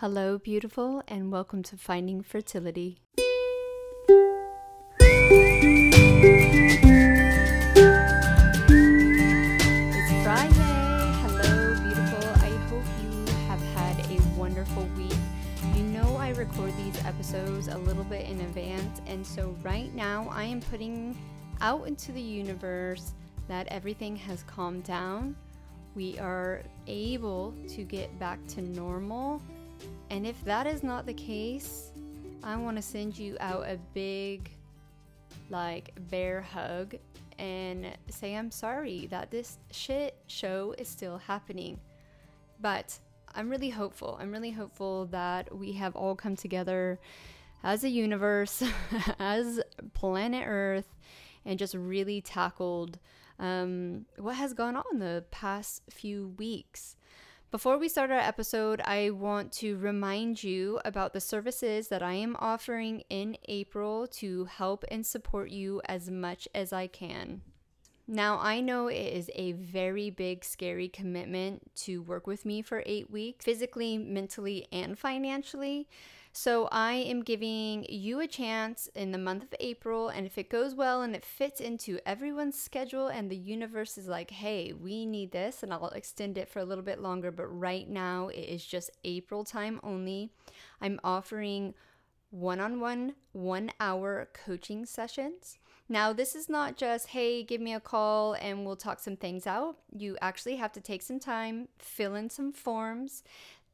Hello, beautiful, and welcome to Finding Fertility. It's Friday. Hello, beautiful. I hope you have had a wonderful week. You know, I record these episodes a little bit in advance, and so right now I am putting out into the universe that everything has calmed down. We are able to get back to normal. And if that is not the case, I want to send you out a big, like, bear hug and say I'm sorry that this shit show is still happening. But I'm really hopeful. I'm really hopeful that we have all come together as a universe, as planet Earth, and just really tackled um, what has gone on the past few weeks. Before we start our episode, I want to remind you about the services that I am offering in April to help and support you as much as I can. Now, I know it is a very big, scary commitment to work with me for eight weeks, physically, mentally, and financially. So I am giving you a chance in the month of April, and if it goes well and it fits into everyone's schedule, and the universe is like, hey, we need this, and I'll extend it for a little bit longer, but right now it is just April time only. I'm offering one on one, one hour coaching sessions. Now, this is not just, hey, give me a call and we'll talk some things out. You actually have to take some time, fill in some forms.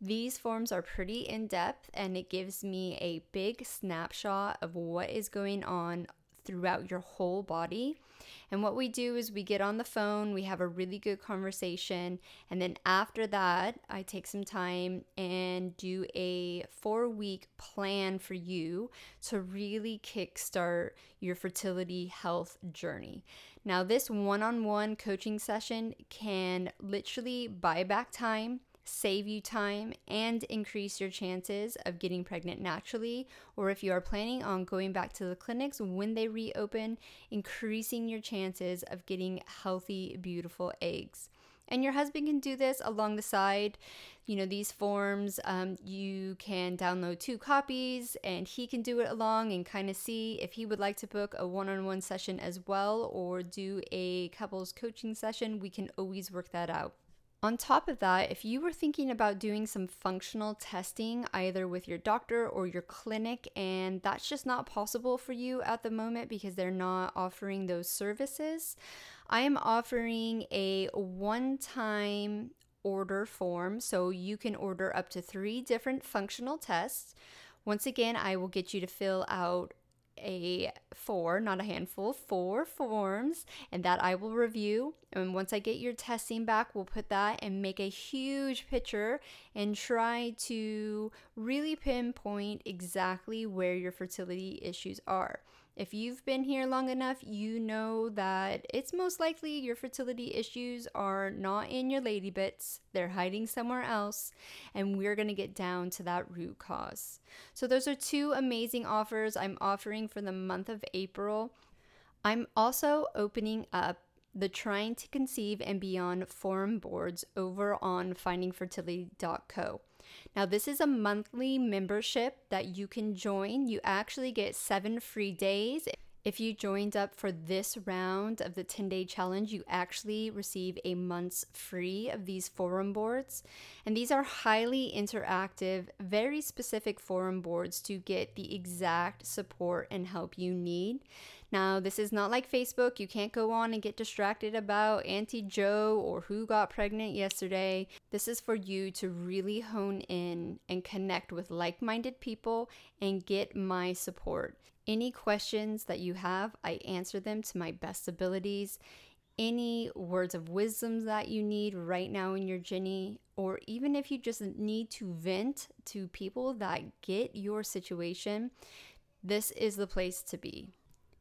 These forms are pretty in depth and it gives me a big snapshot of what is going on throughout your whole body. And what we do is we get on the phone, we have a really good conversation, and then after that, I take some time and do a four week plan for you to really kickstart your fertility health journey. Now, this one on one coaching session can literally buy back time save you time, and increase your chances of getting pregnant naturally. Or if you are planning on going back to the clinics when they reopen, increasing your chances of getting healthy, beautiful eggs. And your husband can do this along the side. You know, these forms, um, you can download two copies and he can do it along and kind of see if he would like to book a one on one session as well or do a couples coaching session. We can always work that out. On top of that, if you were thinking about doing some functional testing either with your doctor or your clinic, and that's just not possible for you at the moment because they're not offering those services, I am offering a one time order form so you can order up to three different functional tests. Once again, I will get you to fill out a four, not a handful, four forms, and that I will review. And once I get your testing back, we'll put that and make a huge picture and try to really pinpoint exactly where your fertility issues are. If you've been here long enough, you know that it's most likely your fertility issues are not in your lady bits, they're hiding somewhere else, and we're gonna get down to that root cause. So, those are two amazing offers I'm offering for the month of April. I'm also opening up the Trying to Conceive and Beyond forum boards over on findingfertility.co. Now, this is a monthly membership that you can join. You actually get seven free days. If you joined up for this round of the 10 day challenge, you actually receive a month's free of these forum boards. And these are highly interactive, very specific forum boards to get the exact support and help you need. Now, this is not like Facebook. You can't go on and get distracted about Auntie Joe or who got pregnant yesterday. This is for you to really hone in and connect with like minded people and get my support. Any questions that you have, I answer them to my best abilities. Any words of wisdom that you need right now in your journey, or even if you just need to vent to people that get your situation, this is the place to be.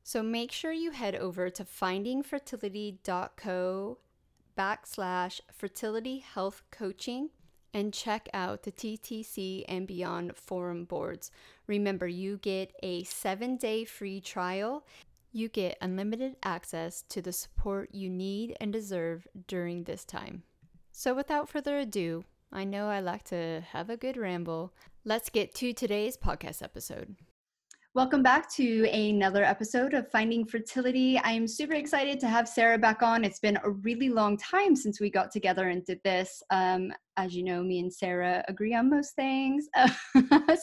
So make sure you head over to findingfertility.co backslash fertility health coaching and check out the TTC and Beyond forum boards. Remember, you get a seven day free trial. You get unlimited access to the support you need and deserve during this time. So, without further ado, I know I like to have a good ramble. Let's get to today's podcast episode. Welcome back to another episode of Finding Fertility. I am super excited to have Sarah back on. It's been a really long time since we got together and did this. Um, as you know, me and Sarah agree on most things. so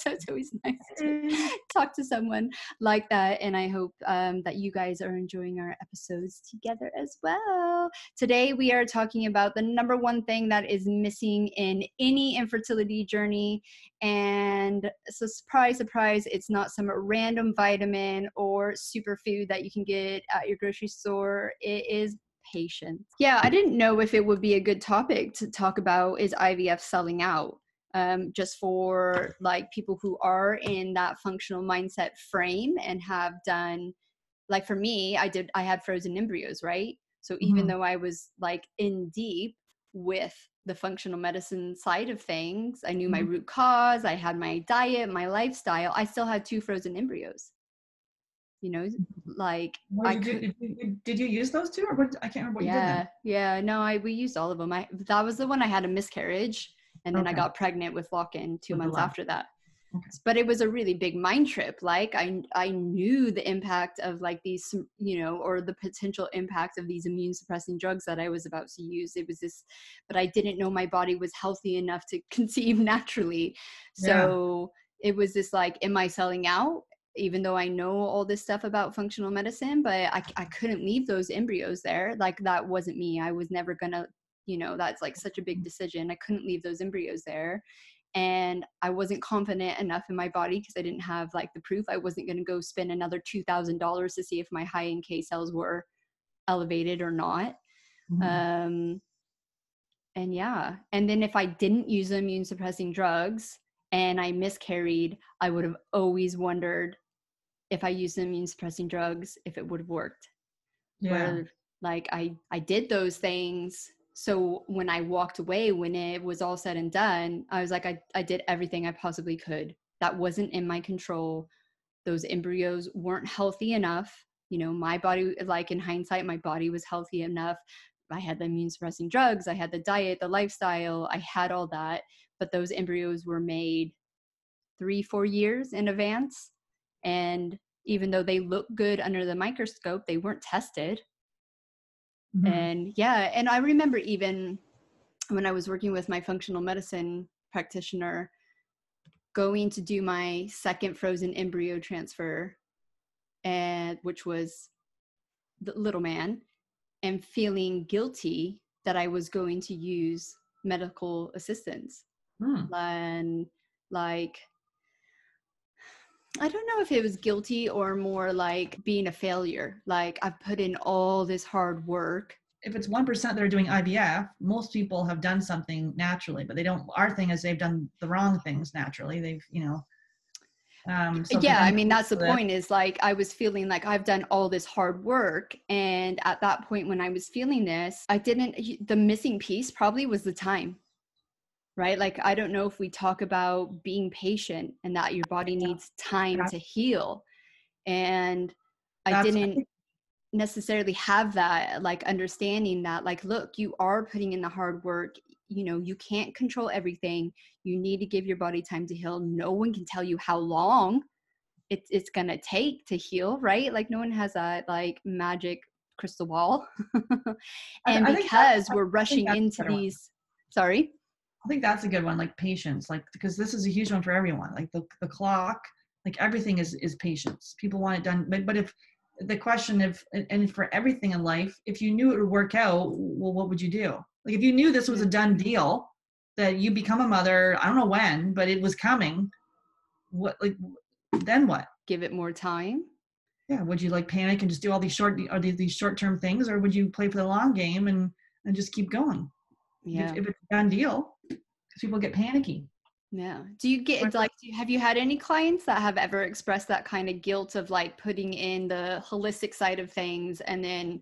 it's always nice to mm. talk to someone like that. And I hope um, that you guys are enjoying our episodes together as well. Today, we are talking about the number one thing that is missing in any infertility journey. And so, surprise, surprise, it's not some random vitamin or superfood that you can get at your grocery store. It is patience. Yeah, I didn't know if it would be a good topic to talk about is IVF selling out. Um, just for like people who are in that functional mindset frame and have done like for me i did i had frozen embryos right so even mm-hmm. though i was like in deep with the functional medicine side of things i knew mm-hmm. my root cause i had my diet my lifestyle i still had two frozen embryos you know like I did, could, you, did, you, did, you, use those two or what i can't remember what yeah, you did yeah no i we used all of them i that was the one i had a miscarriage and then okay. i got pregnant with lock-in two with months after that. Okay. but it was a really big mind trip like i i knew the impact of like these you know or the potential impact of these immune suppressing drugs that i was about to use. It was this but i didn't know my body was healthy enough to conceive naturally. So yeah. it was this like am i selling out even though I know all this stuff about functional medicine, but I, I couldn't leave those embryos there. Like that wasn't me. I was never gonna, you know, that's like such a big decision. I couldn't leave those embryos there. And I wasn't confident enough in my body because I didn't have like the proof. I wasn't gonna go spend another $2,000 to see if my high NK cells were elevated or not. Mm-hmm. Um, and yeah. And then if I didn't use immune suppressing drugs, and I miscarried, I would have always wondered if I used immune suppressing drugs, if it would have worked. Yeah. Where like I I did those things. So when I walked away, when it was all said and done, I was like, I, I did everything I possibly could. That wasn't in my control. Those embryos weren't healthy enough. You know, my body, like in hindsight, my body was healthy enough. I had the immune suppressing drugs, I had the diet, the lifestyle, I had all that. But those embryos were made three, four years in advance and even though they look good under the microscope they weren't tested mm-hmm. and yeah and i remember even when i was working with my functional medicine practitioner going to do my second frozen embryo transfer and which was the little man and feeling guilty that i was going to use medical assistance mm. and like I don't know if it was guilty or more like being a failure. Like I've put in all this hard work. If it's 1% that are doing IVF, most people have done something naturally, but they don't. Our thing is they've done the wrong things naturally. They've, you know, um, yeah, I mean, that's the point is like I was feeling like I've done all this hard work. And at that point, when I was feeling this, I didn't, the missing piece probably was the time right? Like, I don't know if we talk about being patient and that your body needs time to heal. And I didn't necessarily have that, like, understanding that, like, look, you are putting in the hard work. You know, you can't control everything. You need to give your body time to heal. No one can tell you how long it's it's gonna take to heal, right? Like no one has that like magic crystal ball. and because we're rushing into these sorry I think that's a good one, like patience, like because this is a huge one for everyone. Like the, the clock, like everything is is patience. People want it done, but but if the question if and for everything in life, if you knew it would work out, well, what would you do? Like if you knew this was a done deal, that you become a mother, I don't know when, but it was coming. What like then what? Give it more time. Yeah. Would you like panic and just do all these short are these, these short term things, or would you play for the long game and and just keep going? Yeah. If, if it's a done deal, because people get panicky. Yeah. Do you get like do you, have you had any clients that have ever expressed that kind of guilt of like putting in the holistic side of things and then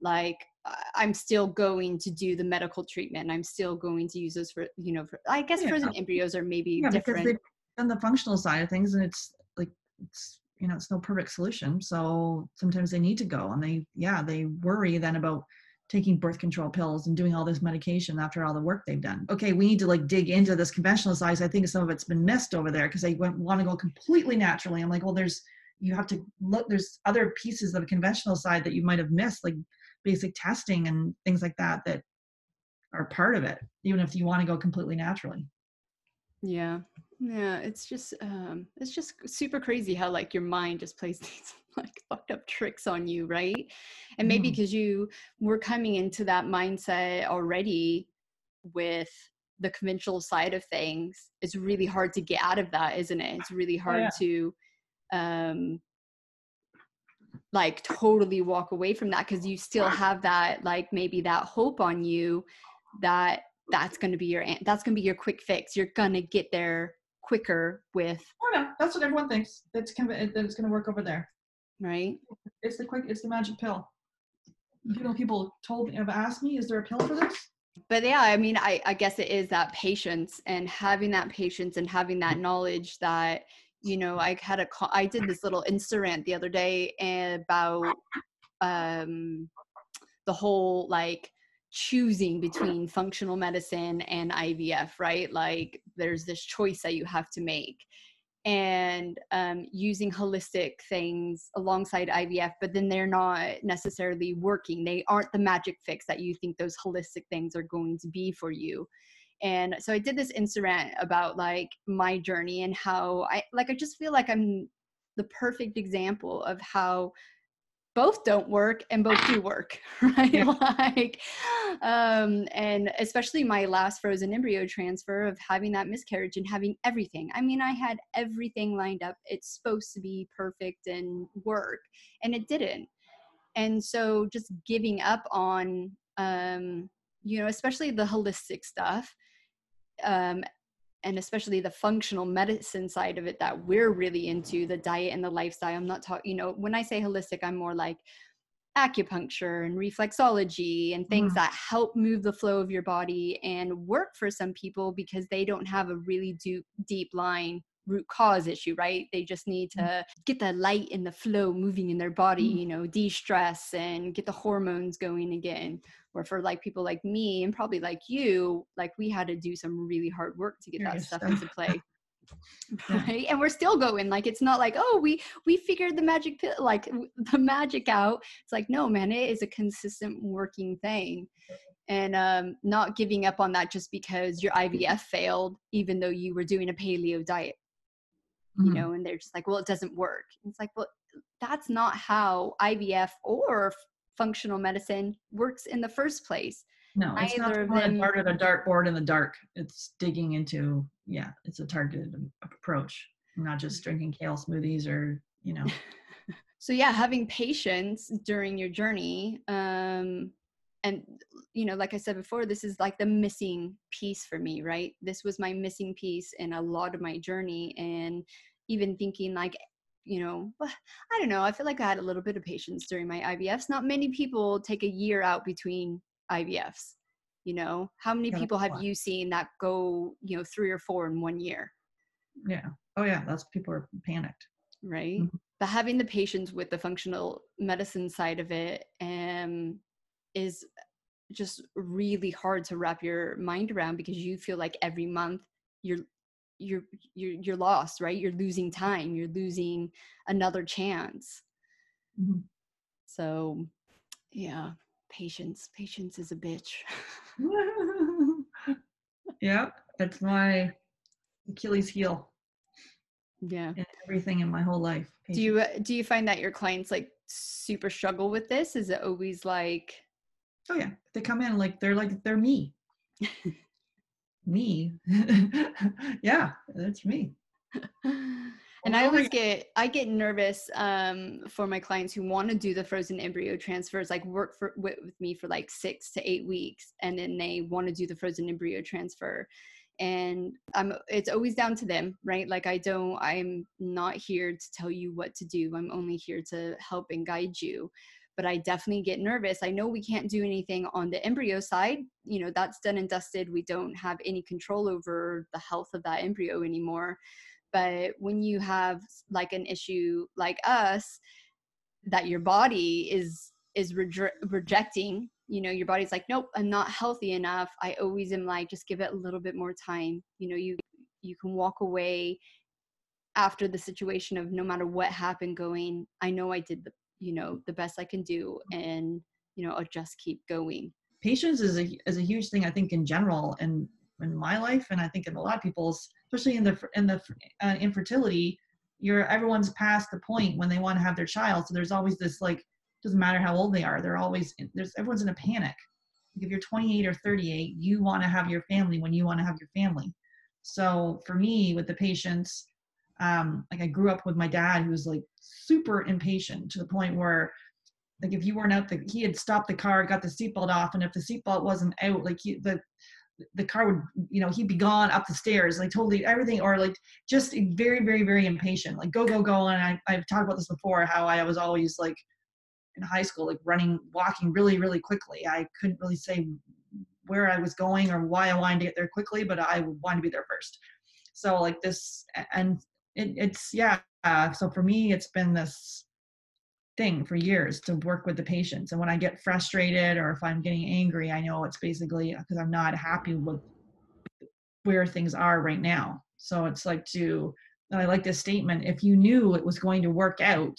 like I'm still going to do the medical treatment. I'm still going to use those for you know for I guess yeah. frozen embryos are maybe yeah, different. Because done the functional side of things and it's like it's you know it's no perfect solution. So sometimes they need to go and they yeah they worry then about taking birth control pills and doing all this medication after all the work they've done. Okay, we need to like dig into this conventional side. I think some of it's been missed over there because they want to go completely naturally. I'm like, well, there's you have to look. There's other pieces of the conventional side that you might have missed, like basic testing and things like that that are part of it, even if you want to go completely naturally. Yeah. Yeah, it's just um it's just super crazy how like your mind just plays these like fucked up tricks on you, right? And maybe because mm. you were coming into that mindset already with the conventional side of things, it's really hard to get out of that, isn't it? It's really oh, hard oh, yeah. to um like totally walk away from that because you still have that like maybe that hope on you that that's going to be your that's going to be your quick fix you're going to get there quicker with oh no that's what everyone thinks of that it's going to work over there right it's the quick it's the magic pill you know people told me have asked me is there a pill for this but yeah i mean i i guess it is that patience and having that patience and having that knowledge that you know i had a i did this little insta the other day about um the whole like choosing between functional medicine and IVF, right? Like there's this choice that you have to make. And um, using holistic things alongside IVF, but then they're not necessarily working. They aren't the magic fix that you think those holistic things are going to be for you. And so I did this Instagram about like my journey and how I like, I just feel like I'm the perfect example of how both don't work and both do work right? Yeah. like um and especially my last frozen embryo transfer of having that miscarriage and having everything. I mean i had everything lined up. It's supposed to be perfect and work and it didn't. And so just giving up on um you know especially the holistic stuff um and especially the functional medicine side of it that we're really into the diet and the lifestyle i'm not talking you know when i say holistic i'm more like acupuncture and reflexology and things mm. that help move the flow of your body and work for some people because they don't have a really deep deep line root cause issue right they just need mm. to get the light and the flow moving in their body mm. you know de-stress and get the hormones going again or for like people like me and probably like you like we had to do some really hard work to get that stuff into play. Right? And we're still going like it's not like oh we we figured the magic pill like the magic out. It's like no man it is a consistent working thing. And um not giving up on that just because your ivf failed even though you were doing a paleo diet mm-hmm. you know and they're just like well it doesn't work. It's like well that's not how ivf or functional medicine works in the first place. No, it's Neither not them... part of a dartboard in the dark. It's digging into, yeah, it's a targeted approach, not just drinking kale smoothies or, you know. so yeah, having patience during your journey, um, and you know, like I said before, this is like the missing piece for me, right? This was my missing piece in a lot of my journey, and even thinking like you know, I don't know. I feel like I had a little bit of patience during my IVFs. Not many people take a year out between IVFs. You know, how many yeah, people have you seen that go, you know, three or four in one year? Yeah. Oh, yeah. That's people are panicked. Right. Mm-hmm. But having the patience with the functional medicine side of it um, is just really hard to wrap your mind around because you feel like every month you're you're you're you're lost right? You're losing time. You're losing another chance. Mm-hmm. so yeah patience. Patience is a bitch. Yeah it's my achilles heel. Yeah. In everything in my whole life patience. do you do you find that your clients like super struggle with this? Is it always like oh yeah. They come in like they're like they're me me. Yeah that's me. And i always get i get nervous um, for my clients who want to do the frozen embryo transfers like work for with, with me for like six to eight weeks and then they want to do the frozen embryo transfer. And i'm it's always down to them right? Like i don't i'm not here to tell you what to do. I'm only here to help and guide you but I definitely get nervous. I know we can't do anything on the embryo side. You know, that's done and dusted. We don't have any control over the health of that embryo anymore. But when you have like an issue like us, that your body is is re- rejecting you know your body's like nope i'm not healthy enough i always am like just give it a little bit more time you know you you can walk away after the situation of no matter what happened going i know i did the you know the best i can do and you know i'll just keep going. Patience is a is a huge thing i think in general and in my life and i think in a lot of people's especially in the in the uh, infertility you're everyone's past the point when they want to have their child so there's always this like doesn't matter how old they are they're always there's everyone's in a panic. Like if you're 28 or 38 you want to have your family when you want to have your family. So for me with the patients um like i grew up with my dad who was like super impatient to the point where like if you weren't out the he had stopped the car got the seatbelt off and if the seatbelt wasn't out like he, the the car would you know he'd be gone up the stairs like totally everything or like just very very very impatient like go go go and I, i've talked about this before how i was always like in high school like running walking really really quickly. I couldn't really say where i was going or why i wanted to get there quickly but i wanted to be there first. So like this and it, it's yeah uh, so for me it's been this thing for years to work with the patients. And when i get frustrated or if i'm getting angry i know it's basically because i'm not happy with where things are right now. So it's like to i like this statement if you knew it was going to work out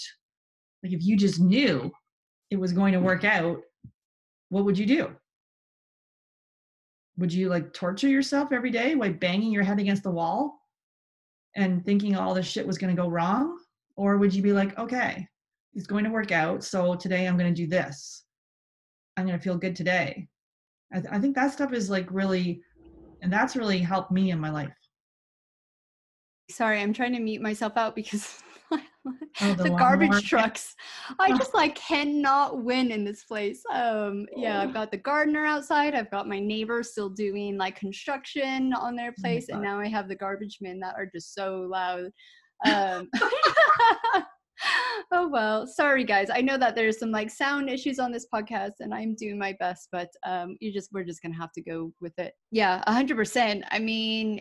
like if you just knew it was going to work out what would you do? Would you like torture yourself every day by banging your head against the wall and thinking all this shit was going to go wrong or would you be like okay it's going to work out. So today I'm going to do this. I'm going to feel good today. I, th- I think that stuff is like really, and that's really helped me in my life. Sorry, I'm trying to mute myself out because oh, the, the garbage trucks. I just like cannot win in this place. Um, yeah, I've got the gardener outside. I've got my neighbor still doing like construction on their oh place, oh and now I have the garbage men that are just so loud. Um, oh well sorry guys i know that there's some like sound issues on this podcast and i'm doing my best but um you just we're just gonna have to go with it yeah 100% i mean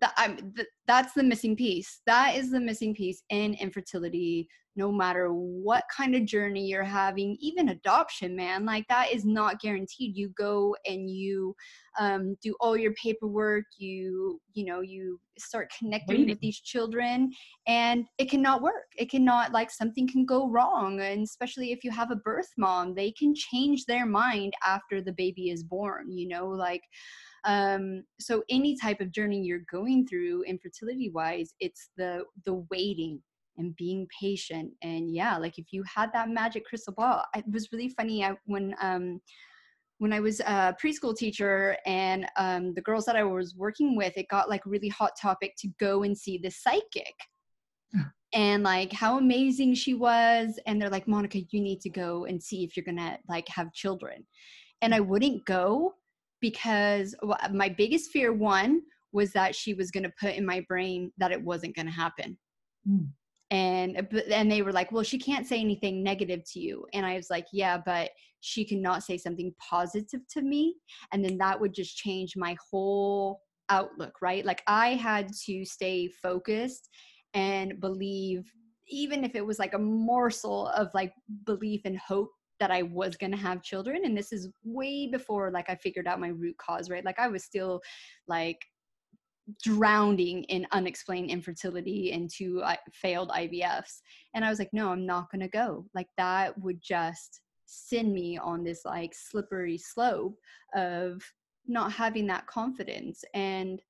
that I'm, th- that's the missing piece. That is the missing piece in infertility. No matter what kind of journey you're having even adoption man like that is not guaranteed. You go and you um, do all your paperwork. You you know you start connecting with these children and it cannot work. It cannot like something can go wrong and especially if you have a birth mom they can change their mind after the baby is born you know like um, so any type of journey you're going through infertility wise it's the the waiting and being patient and yeah like if you had that magic crystal ball it was really funny I, when um when I was a preschool teacher and um, the girls that I was working with, it got like really hot topic to go and see the psychic and like how amazing she was. And they're like, Monica, you need to go and see if you're gonna like have children. And I wouldn't go because my biggest fear one was that she was going to put in my brain that it wasn't going to happen. Mm. and and they were like well she can't say anything negative to you. And i was like yeah but she cannot say something positive to me. And then that would just change my whole outlook right? Like i had to stay focused and believe even if it was like a morsel of like belief and hope that I was going to have children. And this is way before like I figured out my root cause, right? Like I was still like drowning in unexplained infertility and two failed IVFs. And I was like, no, I'm not going to go. Like that would just send me on this like slippery slope of not having that confidence. And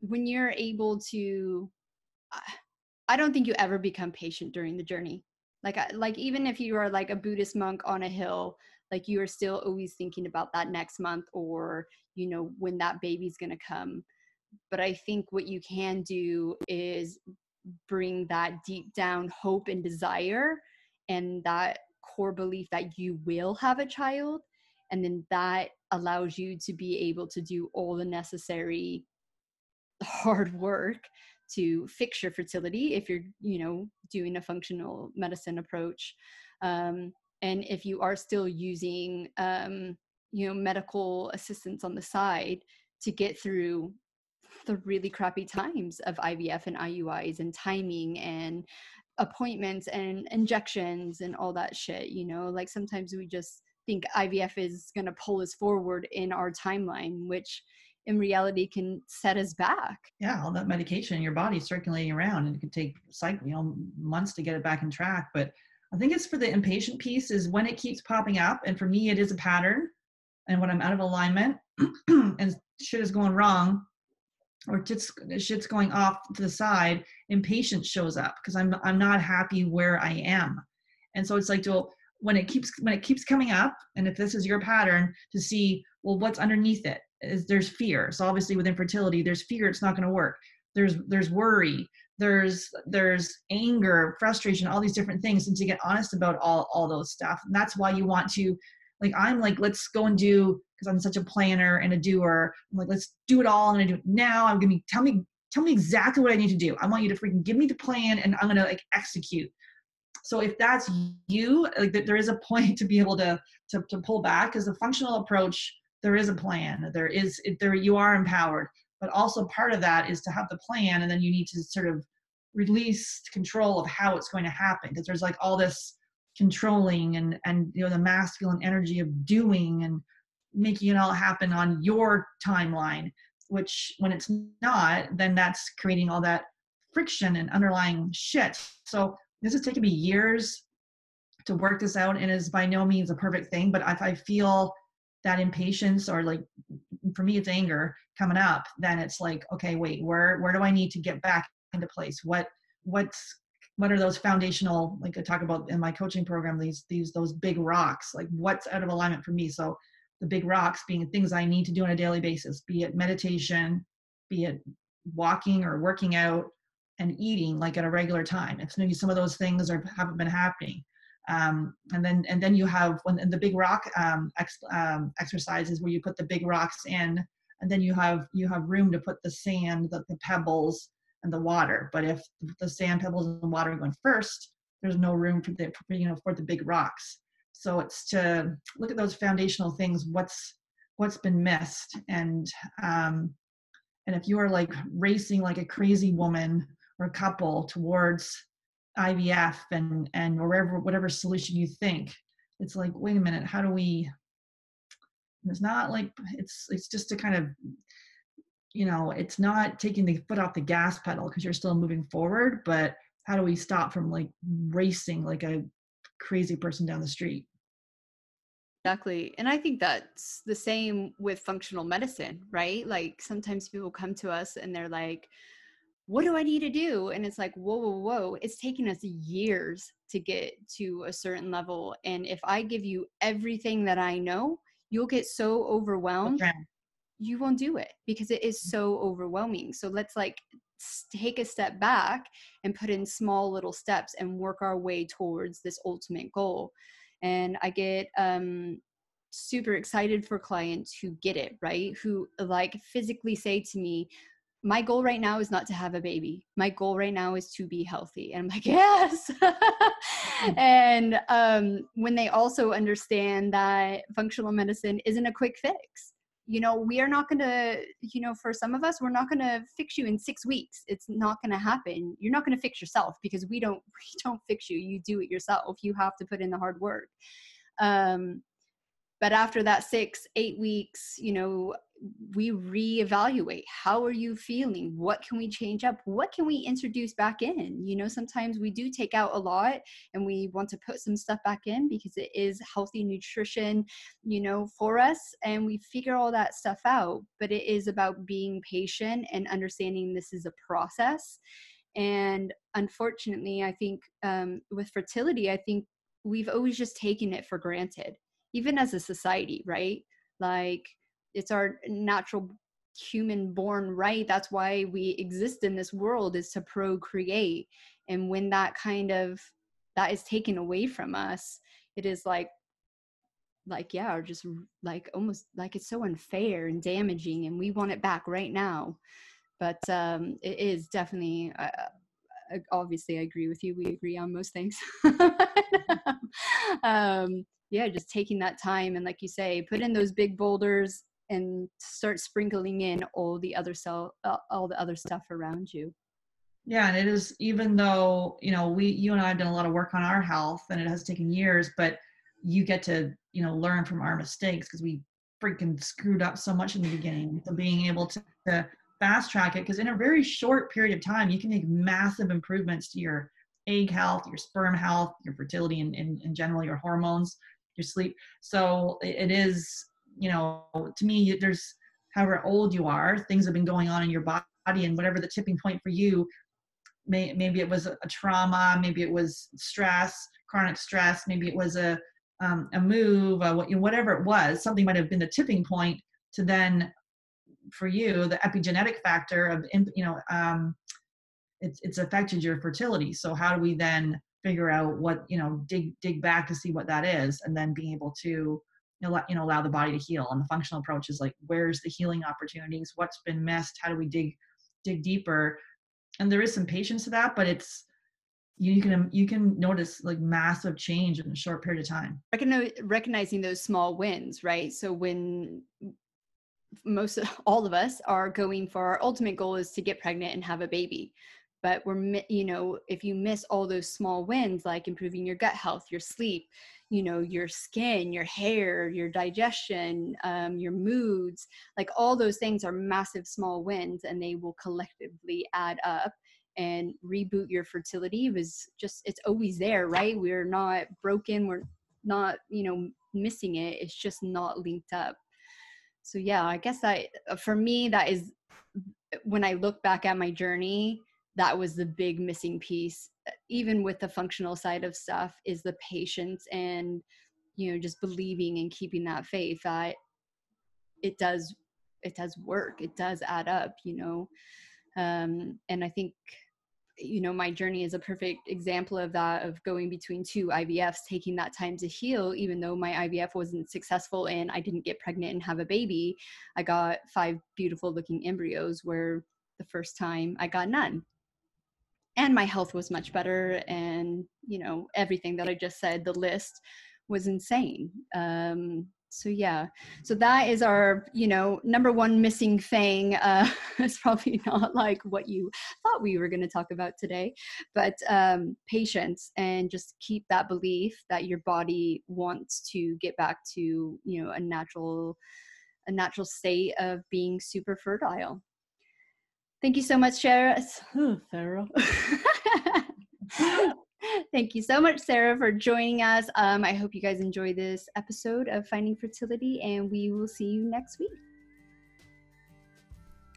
when you're able to, I don't think you ever become patient during the journey like uh, like even if you are like a buddhist monk on a hill like you are still always thinking about that next month or you know when that baby's going to come. But i think what you can do is bring that deep down hope and desire and that core belief that you will have a child and then that allows you to be able to do all the necessary hard work to fix your fertility if you're you know doing a functional medicine approach. Um, and if you are still using um, you know medical assistance on the side to get through the really crappy times of IVF and IUIs and timing and appointments and injections and all that shit you know like sometimes we just think ivf is going to pull us forward in our timeline which in reality can set us back. Yeah all that medication in your body circulating around and it can take you know months to get it back in track. But i think it's for the impatient piece is when it keeps popping up and for me it is a pattern. And when i'm out of alignment and shit is going wrong or shit's, shit's going off to the side impatience shows up because i'm i'm not happy where i am. And so it's like to when it keeps when it keeps coming up and if this is your pattern to see well what's underneath it is there's fear. So obviously with infertility there's fear it's not going to work. There's there's worry there's there's anger frustration all these different things. And to get honest about all all those stuff and that's why you want to like i'm like let's go and do because i'm such a planner and a doer. I'm like let's do it all i'm gonna do it now. I'm gonna be tell me tell me exactly what i need to do. I want you to freaking give me the plan and i'm gonna like execute. So if that's you like there is a point to be able to to, to pull back because the functional approach there is a plan there is there you are empowered. But also part of that is to have the plan and then you need to sort of release control of how it's going to happen because there's like all this controlling and and you know the masculine energy of doing and making it all happen on your timeline which when it's not then that's creating all that friction and underlying shit. So this has taken me years to work this out and is by no means a perfect thing but if i feel that impatience or like for me it's anger coming up then it's like okay wait where where do i need to get back into place? What what's what are those foundational like i talk about in my coaching program these these those big rocks like what's out of alignment for me? So the big rocks being things i need to do on a daily basis be it meditation be it walking or working out and eating like at a regular time. If maybe some of those things are haven't been happening um, and then and then you have when the big rock um, ex, um, exercises where you put the big rocks in and then you have you have room to put the sand the, the pebbles and the water. But if the sand pebbles and the water are going first there's no room for the you know for the big rocks. So it's to look at those foundational things what's what's been missed. And um and if you are like racing like a crazy woman or couple towards IVF and and wherever whatever solution you think. It's like, wait a minute, how do we? It's not like it's it's just to kind of, you know, it's not taking the foot off the gas pedal because you're still moving forward, but how do we stop from like racing like a crazy person down the street? Exactly. And I think that's the same with functional medicine, right? Like sometimes people come to us and they're like, what do I need to do? And it's like, whoa, whoa, whoa. It's taken us years to get to a certain level. And if I give you everything that I know, you'll get so overwhelmed. Okay. You won't do it because it is mm. so overwhelming. So let's like take a step back and put in small little steps and work our way towards this ultimate goal. And I get um, super excited for clients who get it, right? Who like physically say to me, my goal right now is not to have a baby. My goal right now is to be healthy. And I'm like, yes. And um, when they also understand that functional medicine isn't a quick fix, you know, we are not going to, you know, for some of us, we're not going to fix you in six weeks. It's not going to happen. You're not going to fix yourself because we don't, we don't fix you. You do it yourself. You have to put in the hard work. Um, but after that six, eight weeks, you know, we reevaluate how are you feeling? What can we change up? What can we introduce back in? You know sometimes we do take out a lot and we want to put some stuff back in because it is healthy nutrition you know for us and we figure all that stuff out but it is about being patient and understanding this is a process. And unfortunately i think um, with fertility i think we've always just taken it for granted even as a society right? Like it's our natural human born right. That's why we exist in this world is to procreate. And when that kind of that is taken away from us it is like like yeah or just like almost like it's so unfair and damaging and we want it back right now. But um it is definitely uh, uh obviously i agree with you. We agree on most things. Um yeah just taking that time and like you say put in those big boulders and start sprinkling in all the other cell uh, all the other stuff around you. Yeah and it is even though you know we you and i have done a lot of work on our health and it has taken years but you get to you know learn from our mistakes because we freaking screwed up so much in the beginning. So being able to, to fast track it because in a very short period of time you can make massive improvements to your egg health your sperm health your fertility and in, in general your hormones your sleep. So it is you know to me there's however old you are things have been going on in your body and whatever the tipping point for you may, maybe it was a trauma maybe it was stress chronic stress maybe it was a um, a move uh, whatever it was something might have been the tipping point to then for you the epigenetic factor of you know um, it's it's affected your fertility. So how do we then figure out what you know dig dig back to see what that is and then being able to know, you know allow the body to heal. And the functional approach is like where's the healing opportunities? What's been missed? How do we dig dig deeper? And there is some patience to that but it's you can you can notice like massive change in a short period of time. Recognizing those small wins right? So when most all of us are going for our ultimate goal is to get pregnant and have a baby. But we're you know if you miss all those small wins like improving your gut health your sleep you know your skin your hair your digestion um, your moods like all those things are massive small wins and they will collectively add up and reboot your fertility was just it's always there right? We're not broken we're not you know missing it it's just not linked up. So yeah i guess that for me that is when i look back at my journey that was the big missing piece even with the functional side of stuff is the patience and you know just believing and keeping that faith. That it does it does work. It does add up you know? Um and i think you know my journey is a perfect example of that of going between two ivfs taking that time to heal even though my ivf wasn't successful and i didn't get pregnant and have a baby. I got five beautiful looking embryos where the first time i got none and my health was much better and you know everything that i just said the list was insane. Um so yeah. So that is our you know number one missing thing. Uh it's probably not like what you thought we were going to talk about today but um patience and just keep that belief that your body wants to get back to you know a natural a natural state of being super fertile Thank you so much, Sarah. Oh, Sarah. Thank you so much, Sarah, for joining us. Um, I hope you guys enjoy this episode of Finding Fertility, and we will see you next week.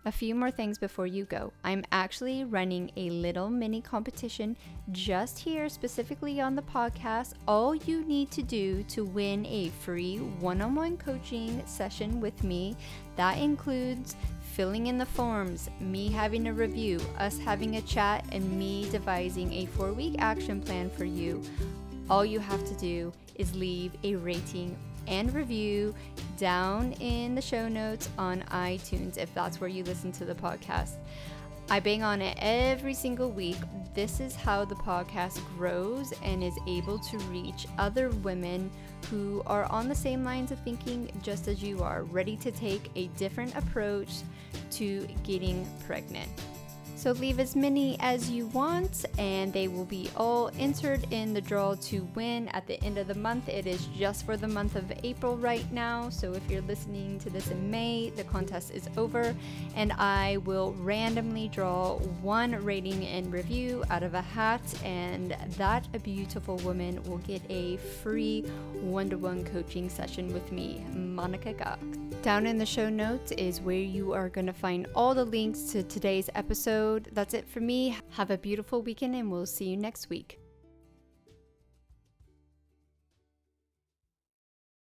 A few more things before you go. I'm actually running a little mini competition just here, specifically on the podcast. All you need to do to win a free one on one coaching session with me that includes filling in the forms, me having a review, us having a chat, and me devising a four week action plan for you. All you have to do is leave a rating and review down in the show notes on iTunes if that's where you listen to the podcast. I bang on it every single week. This is how the podcast grows and is able to reach other women who are on the same lines of thinking just as you are, ready to take a different approach to getting pregnant. So leave as many as you want, and they will be all entered in the draw to win at the end of the month. It is just for the month of April right now. So if you're listening to this in May, the contest is over, and I will randomly draw one rating and review out of a hat, and that beautiful woman will get a free one to one coaching session with me, Monica Gok. Down in the show notes is where you are going to find all the links to today's episode episode. That's it for me. Have a beautiful weekend, and we'll see you next week.